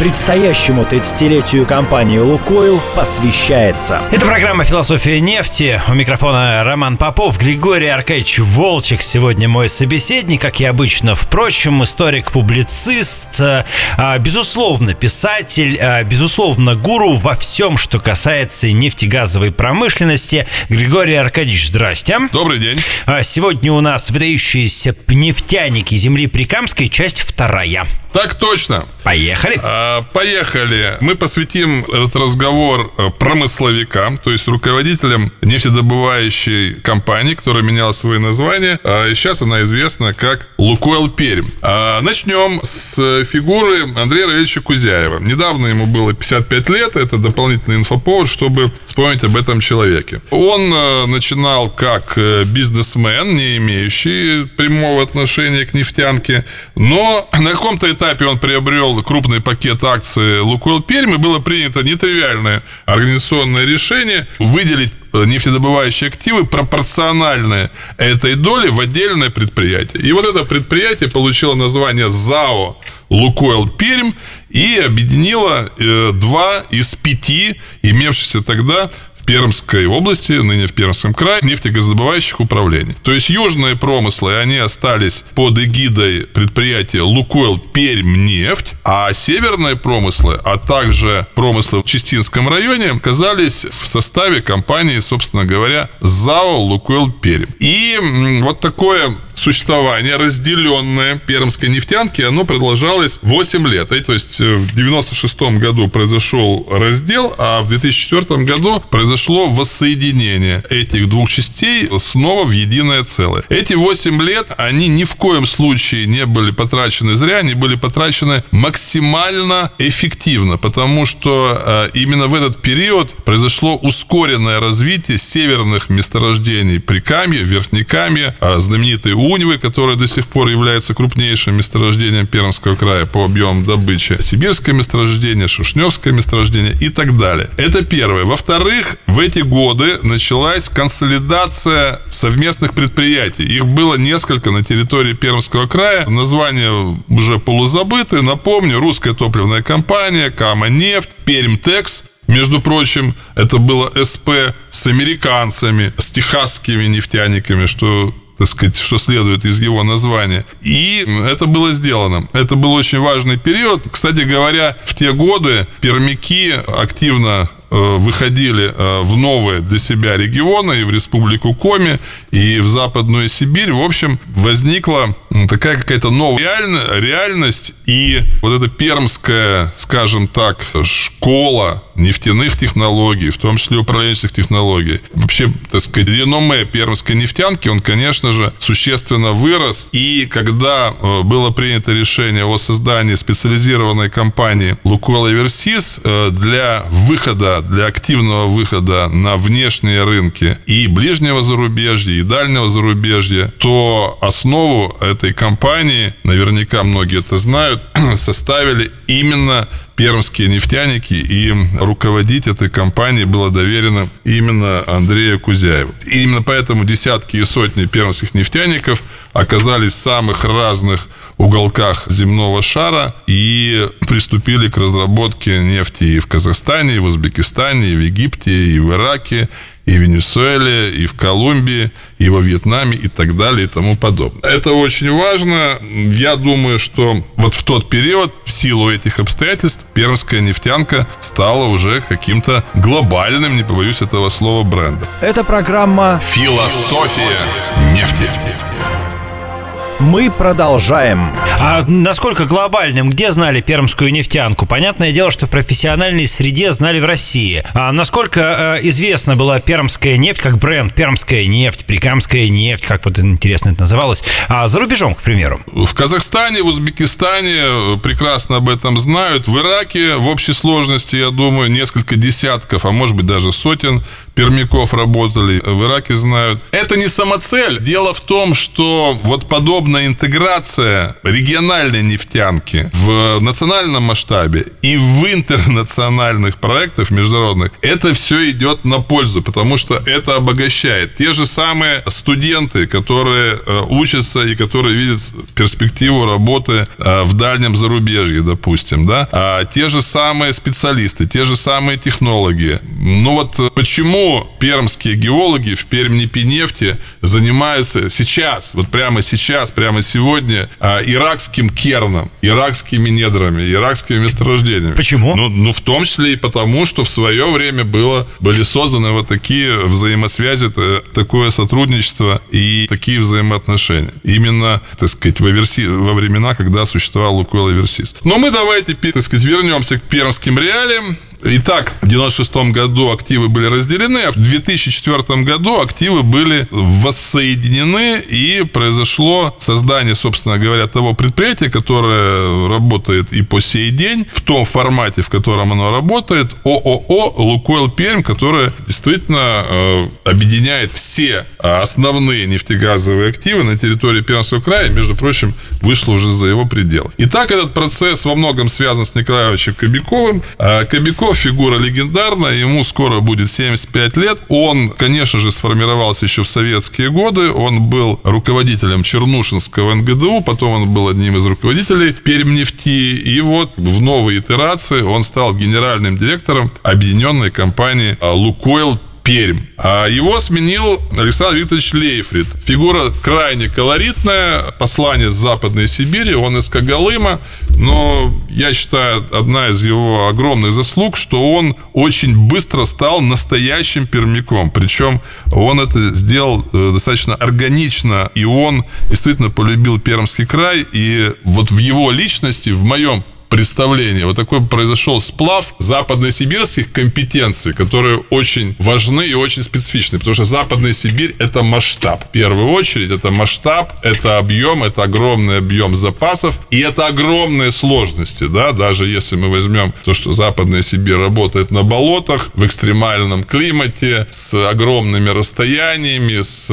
Предстоящему 30-летию компании «Лукойл» посвящается. Это программа «Философия нефти». У микрофона Роман Попов, Григорий Аркадьевич Волчек сегодня мой собеседник, как и обычно. Впрочем, историк-публицист, а, безусловно, писатель, а, безусловно, гуру во всем, что касается нефтегазовой промышленности. Григорий Аркадьевич, здрасте. Добрый день. А, сегодня у нас выдающиеся нефтяники земли Прикамской, часть вторая. Так точно. Поехали. А, поехали. Мы посвятим этот разговор э, промысловикам, то есть руководителям нефтедобывающей компании, которая меняла свое название. А сейчас она известна как Лукойл Пермь. А, начнем с фигуры Андрея Равильевича Кузяева. Недавно ему было 55 лет. Это дополнительный инфоповод, чтобы вспомнить об этом человеке. Он э, начинал как э, бизнесмен, не имеющий прямого отношения к нефтянке, но на каком-то этапе он приобрел крупный пакет акций Лукойл Пермь, и было принято нетривиальное организационное решение выделить э, нефтедобывающие активы пропорциональные этой доли в отдельное предприятие. И вот это предприятие получило название ЗАО Лукойл Пермь и объединило э, два из пяти имевшихся тогда Пермской области, ныне в Пермском крае, нефтегазодобывающих управлений. То есть южные промыслы, они остались под эгидой предприятия «Лукойл Пермнефть», а северные промыслы, а также промыслы в Чистинском районе оказались в составе компании, собственно говоря, ЗАО «Лукойл Пермь». И вот такое существование, разделенное пермской нефтянки, оно продолжалось 8 лет. И, то есть э, в 96 году произошел раздел, а в 2004 году произошло воссоединение этих двух частей снова в единое целое. Эти 8 лет, они ни в коем случае не были потрачены зря, они были потрачены максимально эффективно, потому что э, именно в этот период произошло ускоренное развитие северных месторождений Прикамья, Верхнекамья, э, знаменитые Унивы, которое до сих пор является крупнейшим месторождением Пермского края по объемам добычи, Сибирское месторождение, Шушневское месторождение и так далее. Это первое. Во-вторых, в эти годы началась консолидация совместных предприятий. Их было несколько на территории Пермского края. Названия уже полузабыты. Напомню, русская топливная компания, Кама нефть, Пермтекс, между прочим, это было СП с американцами, с техасскими нефтяниками, что так сказать, что следует из его названия. И это было сделано. Это был очень важный период. Кстати говоря, в те годы пермяки активно выходили э, в новые для себя регионы, и в Республику Коми, и в Западную Сибирь. В общем, возникла такая какая-то новая реальность, и вот эта пермская, скажем так, школа нефтяных технологий, в том числе управленческих технологий. Вообще, так сказать, реноме пермской нефтянки, он, конечно же, существенно вырос. И когда э, было принято решение о создании специализированной компании Лукойл Оверсис для выхода для активного выхода на внешние рынки и ближнего зарубежья, и дальнего зарубежья, то основу этой компании, наверняка многие это знают, составили именно пермские нефтяники, и руководить этой компанией было доверено именно Андрею Кузяеву. И именно поэтому десятки и сотни пермских нефтяников оказались в самых разных уголках земного шара и приступили к разработке нефти и в Казахстане, и в Узбекистане, и в Египте, и в Ираке, и в Венесуэле, и в Колумбии, и во Вьетнаме, и так далее, и тому подобное. Это очень важно. Я думаю, что вот в тот период, в силу этих обстоятельств, пермская нефтянка стала уже каким-то глобальным, не побоюсь этого слова, брендом. Это программа «Философия нефти». Мы продолжаем. А насколько глобальным? Где знали пермскую нефтянку? Понятное дело, что в профессиональной среде знали в России. А насколько э, известна была пермская нефть как бренд? Пермская нефть, Прикамская нефть, как вот интересно это называлось. А за рубежом, к примеру? В Казахстане, в Узбекистане э, прекрасно об этом знают. В Ираке в общей сложности, я думаю, несколько десятков, а может быть даже сотен пермяков работали. В Ираке знают. Это не самоцель. Дело в том, что вот подобная интеграция региональной нефтянки в национальном масштабе и в интернациональных проектах международных, это все идет на пользу, потому что это обогащает. Те же самые студенты, которые э, учатся и которые видят перспективу работы э, в дальнем зарубежье, допустим, да, а те же самые специалисты, те же самые технологии. Ну вот почему пермские геологи в Пермнепинефти занимаются сейчас, вот прямо сейчас, прямо сегодня э, иракским керном, иракскими недрами, иракскими месторождениями. Почему? Ну, ну, в том числе и потому, что в свое время было, были созданы вот такие взаимосвязи, такое сотрудничество и такие взаимоотношения. Именно, так сказать, во, верси, во времена, когда существовал Лукойл Оверсис. Но мы давайте, так сказать, вернемся к пермским реалиям. Итак, в 96 году активы были разделены, а в 2004 году активы были воссоединены, и произошло создание, собственно говоря, того предприятия, которое работает и по сей день, в том формате, в котором оно работает, ООО «Лукойл Пермь», которое действительно э, объединяет все основные нефтегазовые активы на территории Пермского края, между прочим, вышло уже за его пределы. Итак, этот процесс во многом связан с Николаевичем Кобяковым. А Кобяков Фигура легендарная, ему скоро будет 75 лет. Он, конечно же, сформировался еще в советские годы. Он был руководителем Чернушинского НГДУ, потом он был одним из руководителей Пермнефти. И вот в новой итерации он стал генеральным директором объединенной компании «Лукойл Пермь. А его сменил Александр Викторович Лейфрид. Фигура крайне колоритная, посланец Западной Сибири, он из Кагалыма, но я считаю, одна из его огромных заслуг, что он очень быстро стал настоящим пермяком. Причем он это сделал э, достаточно органично, и он действительно полюбил Пермский край, и вот в его личности, в моем представление. Вот такой произошел сплав западносибирских компетенций, которые очень важны и очень специфичны, потому что Западная Сибирь – это масштаб. В первую очередь, это масштаб, это объем, это огромный объем запасов, и это огромные сложности, да, даже если мы возьмем то, что Западная Сибирь работает на болотах, в экстремальном климате, с огромными расстояниями, с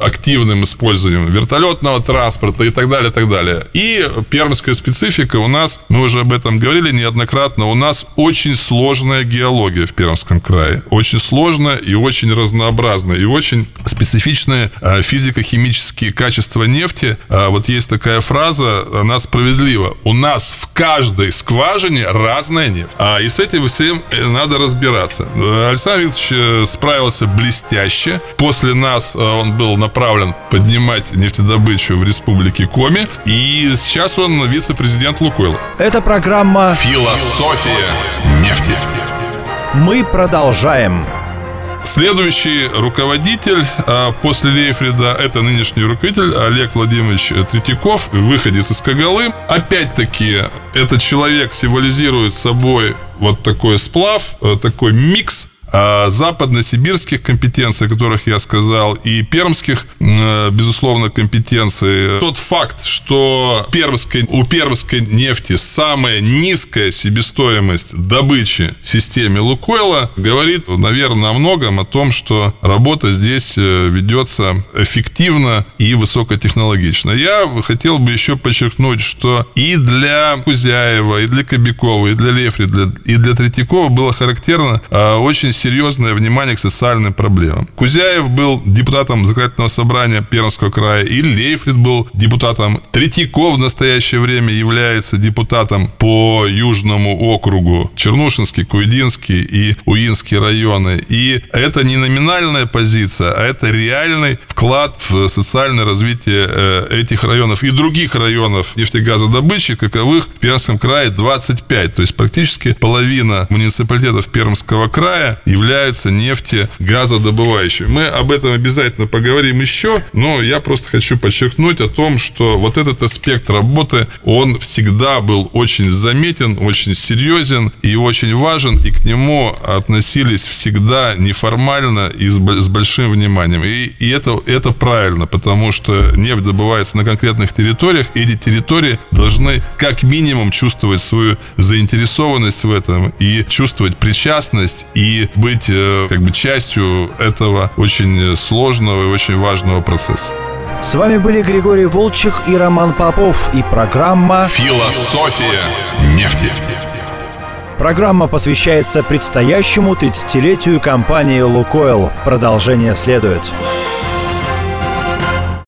активным использованием вертолетного транспорта и так далее, и так далее. И пермская специфика у нас, мы уже об этом говорили неоднократно, у нас очень сложная геология в Пермском крае. Очень сложная и очень разнообразная. И очень специфичные а, физико-химические качества нефти. А, вот есть такая фраза, она справедлива. У нас в каждой скважине разная нефть. А, и с этим всем э, надо разбираться. Александр Викторович э, справился блестяще. После нас э, он был направлен поднимать нефтедобычу в республике Коми. И сейчас он вице-президент Лукойла. Это программа «Философия нефти». Мы продолжаем. Следующий руководитель а, после Лейфрида – это нынешний руководитель Олег Владимирович Третьяков, выходец из Кагалы. Опять-таки, этот человек символизирует собой вот такой сплав, э, такой микс а западно-сибирских компетенций, о которых я сказал, и пермских, э, безусловно, компетенций. Тот факт, что пермской, у пермской нефти самая низкая себестоимость добычи в системе Лукойла, говорит, наверное, о многом о том, что работа здесь э, ведется эффективно и высокотехнологично. Я хотел бы еще подчеркнуть, что и для Кузяева, и для Кобякова, и для Лефри, и для Третьякова было характерно очень серьезное внимание к социальным проблемам. Кузяев был депутатом законодательного собрания Пермского края, и Лейфрид был депутатом. Третьяков в настоящее время является депутатом по Южному округу, Чернушинский, Куйдинский и Уинский районы. И это не номинальная позиция, а это реальный вклад в социальное развитие э, этих районов и других районов нефтегазодобычи, каковых в Пермском крае 25. То есть практически половина муниципалитетов Пермского края являются нефтегазодобывающими. Мы об этом обязательно поговорим еще. но я просто хочу подчеркнуть о том, что вот этот аспект работы, он всегда был очень заметен, очень серьезен и очень важен, и к нему относились всегда неформально и с большим вниманием. И, и это, это правильно, потому что нефть добывается на конкретных территориях, и эти территории должны как минимум чувствовать свою заинтересованность в этом и чувствовать причастность и быть э, как бы частью этого очень сложного и очень важного процесса. С вами были Григорий Волчек и Роман Попов и программа «Философия нефти». Программа посвящается предстоящему 30-летию компании «Лукойл». Продолжение следует.